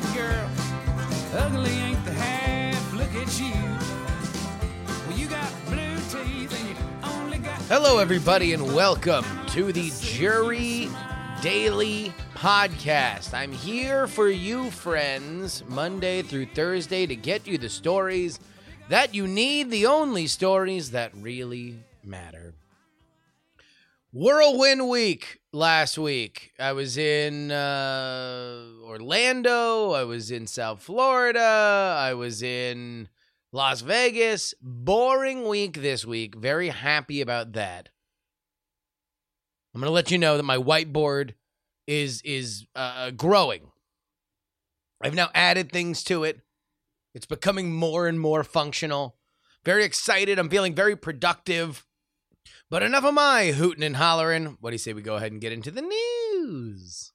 Said, girl, ugly ain't the half. Look at you. Well, you you. Hello, everybody, and welcome to the Jury Daily Podcast. I'm here for you, friends, Monday through Thursday to get you the stories that you need, the only stories that really matter. Whirlwind Week last week. I was in uh, Orlando. I was in South Florida. I was in Las Vegas. Boring week this week. Very happy about that. I'm going to let you know that my whiteboard is is uh, growing. I've now added things to it. It's becoming more and more functional. Very excited. I'm feeling very productive. But enough of my hooting and hollering. What do you say we go ahead and get into the news?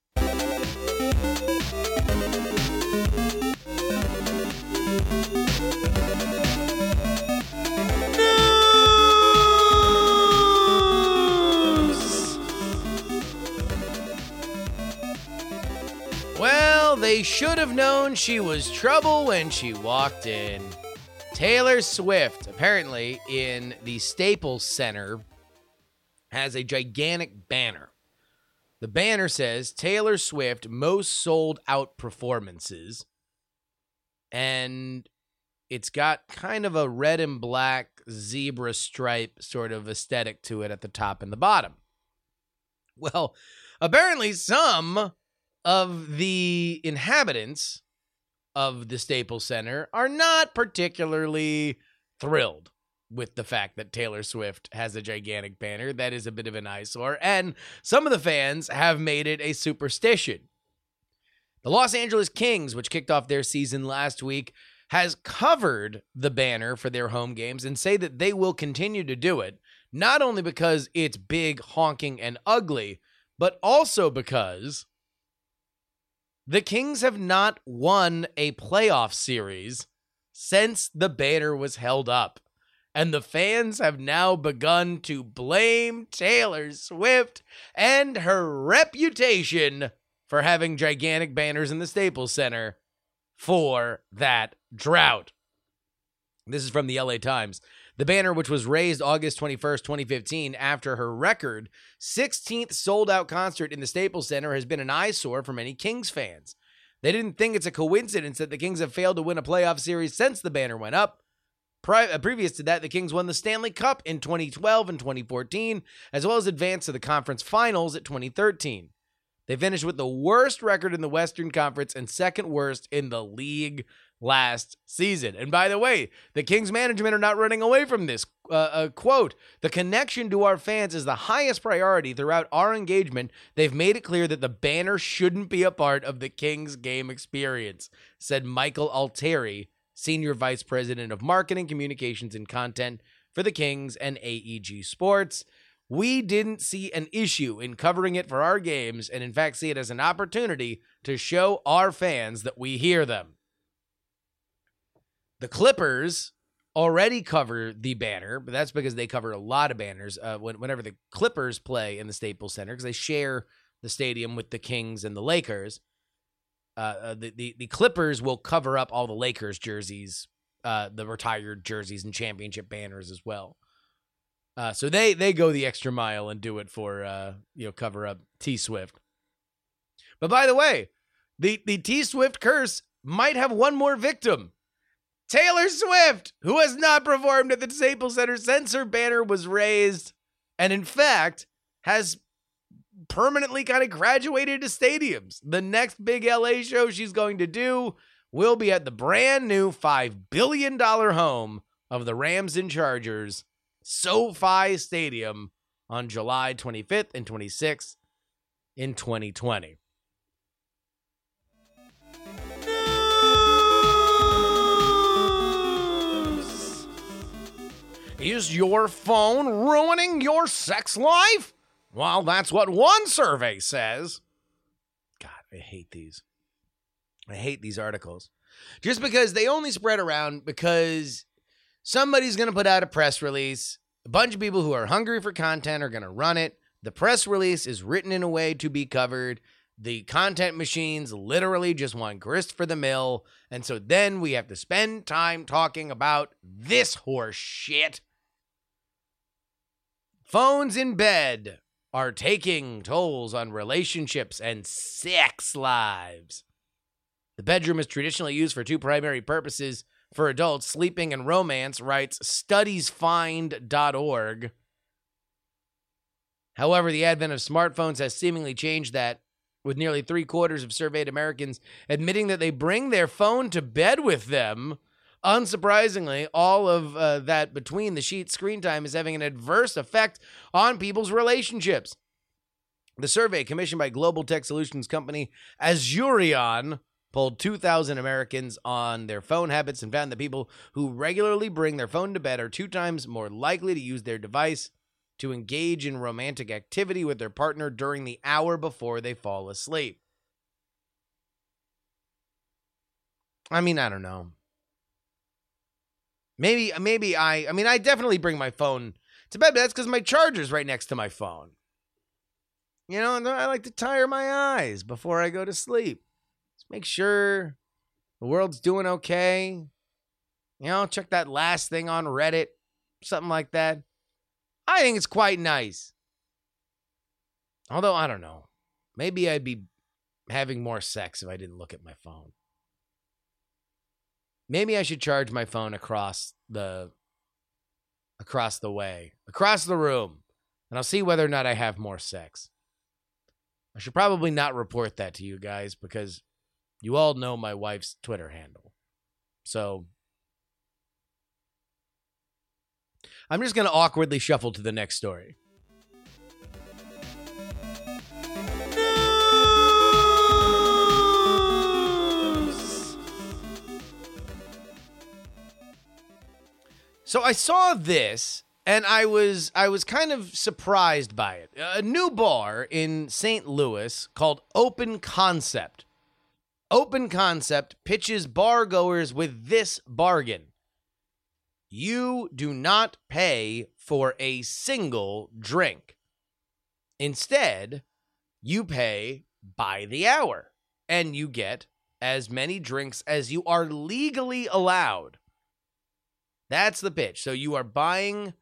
News. Well, they should have known she was trouble when she walked in. Taylor Swift, apparently in the Staples Center, has a gigantic banner. The banner says Taylor Swift most sold out performances. And it's got kind of a red and black zebra stripe sort of aesthetic to it at the top and the bottom. Well, apparently some of the inhabitants of the Staples Center are not particularly thrilled with the fact that Taylor Swift has a gigantic banner that is a bit of an eyesore, and some of the fans have made it a superstition. The Los Angeles Kings, which kicked off their season last week, has covered the banner for their home games and say that they will continue to do it, not only because it's big, honking, and ugly, but also because the Kings have not won a playoff series since the banner was held up. And the fans have now begun to blame Taylor Swift and her reputation for having gigantic banners in the Staples Center for that drought. This is from the LA Times. The banner, which was raised August 21st, 2015, after her record 16th sold out concert in the Staples Center, has been an eyesore for many Kings fans. They didn't think it's a coincidence that the Kings have failed to win a playoff series since the banner went up. Pri- uh, previous to that, the Kings won the Stanley Cup in 2012 and 2014, as well as advanced to the conference finals at 2013. They finished with the worst record in the Western Conference and second worst in the league last season. And by the way, the Kings management are not running away from this. Uh, uh, quote, the connection to our fans is the highest priority throughout our engagement. They've made it clear that the banner shouldn't be a part of the Kings game experience, said Michael Altieri, Senior Vice President of Marketing, Communications, and Content for the Kings and AEG Sports. We didn't see an issue in covering it for our games, and in fact, see it as an opportunity to show our fans that we hear them. The Clippers already cover the banner, but that's because they cover a lot of banners. Uh, when, whenever the Clippers play in the Staples Center, because they share the stadium with the Kings and the Lakers, uh, uh, the, the the Clippers will cover up all the Lakers jerseys, uh, the retired jerseys and championship banners as well. Uh, so they they go the extra mile and do it for uh, you know cover up T Swift. But by the way, the the T Swift curse might have one more victim. Taylor Swift, who has not performed at the Staples Center since her banner was raised, and in fact has permanently kind of graduated to stadiums. The next big LA show she's going to do will be at the brand new $5 billion home of the Rams and Chargers, SoFi Stadium, on July 25th and 26th in 2020. News. Is your phone ruining your sex life? Well, that's what one survey says. God, I hate these. I hate these articles. Just because they only spread around because somebody's going to put out a press release. A bunch of people who are hungry for content are going to run it. The press release is written in a way to be covered. The content machines literally just want grist for the mill. And so then we have to spend time talking about this horse shit. Phones in bed are taking tolls on relationships and sex lives. The bedroom is traditionally used for two primary purposes for adults sleeping and romance, writes studyfinds.org. However, the advent of smartphones has seemingly changed that, with nearly three quarters of surveyed Americans admitting that they bring their phone to bed with them. Unsurprisingly, all of uh, that between the sheets screen time is having an adverse effect on people's relationships. The survey, commissioned by global tech solutions company Asurion, polled 2,000 Americans on their phone habits and found that people who regularly bring their phone to bed are two times more likely to use their device to engage in romantic activity with their partner during the hour before they fall asleep. I mean, I don't know. Maybe, maybe I, I mean, I definitely bring my phone to bed, but that's because my charger's right next to my phone. You know, I like to tire my eyes before I go to sleep. Just make sure the world's doing okay. You know, check that last thing on Reddit, something like that. I think it's quite nice. Although, I don't know. Maybe I'd be having more sex if I didn't look at my phone. Maybe I should charge my phone across the across the way, across the room, and I'll see whether or not I have more sex. I should probably not report that to you guys because you all know my wife's Twitter handle. So I'm just going to awkwardly shuffle to the next story. So I saw this and I was I was kind of surprised by it. A new bar in St. Louis called Open Concept. Open Concept pitches bar goers with this bargain. You do not pay for a single drink. Instead, you pay by the hour and you get as many drinks as you are legally allowed. That's the pitch. So you are buying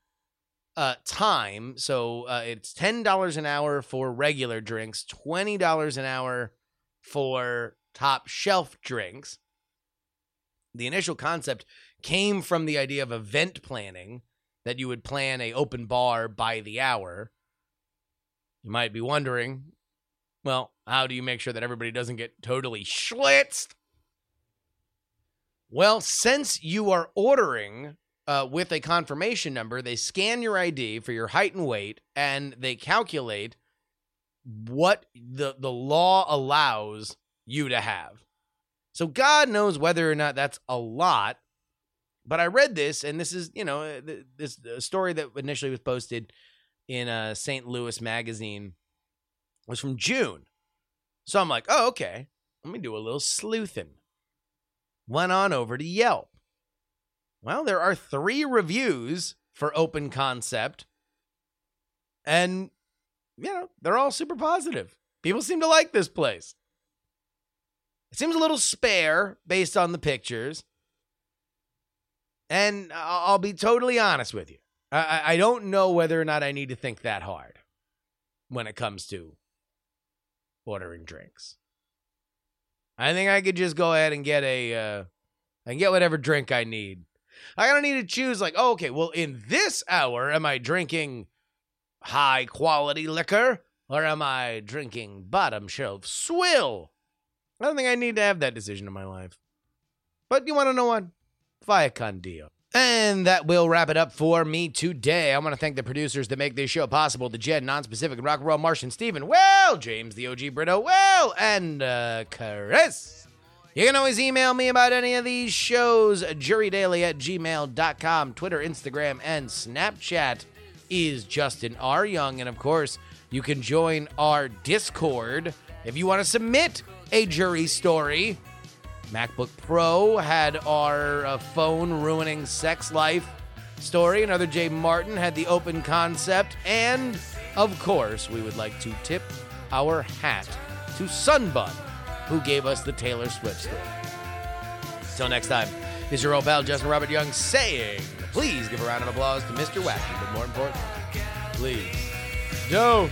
uh, time. So uh, it's $10 an hour for regular drinks, $20 an hour for top shelf drinks. The initial concept came from the idea of event planning that you would plan a open bar by the hour. You might be wondering, well, how do you make sure that everybody doesn't get totally schlitzed? Well, since you are ordering uh, with a confirmation number, they scan your ID for your height and weight, and they calculate what the the law allows you to have. So God knows whether or not that's a lot. But I read this, and this is you know uh, this story that initially was posted in a St. Louis magazine was from June. So I'm like, oh okay, let me do a little sleuthing. Went on over to Yelp. Well, there are three reviews for Open Concept, and you know they're all super positive. People seem to like this place. It seems a little spare based on the pictures. And I'll be totally honest with you. I, I don't know whether or not I need to think that hard when it comes to ordering drinks. I think I could just go ahead and get a, uh, and get whatever drink I need. I don't need to choose like, oh, okay, well, in this hour, am I drinking high quality liquor or am I drinking bottom shelf swill? I don't think I need to have that decision in my life. But you want to know what? Via con. And that will wrap it up for me today. I want to thank the producers that make this show possible the Jed, Non-Specific, Rock and Roll Martian, Stephen, Well, James, the OG Brito, Well, and uh, Chris. You can always email me about any of these shows, jurydaily at gmail.com. Twitter, Instagram, and Snapchat is Justin R. Young. And of course, you can join our Discord if you want to submit a jury story. MacBook Pro had our uh, phone ruining sex life story. Another Jay Martin had the open concept. And of course, we would like to tip our hat to Sunbun who gave us the Taylor Swift story. Till next time, is your old pal Justin Robert Young saying, please give a round of applause to Mr. Wacky, but more important, please don't.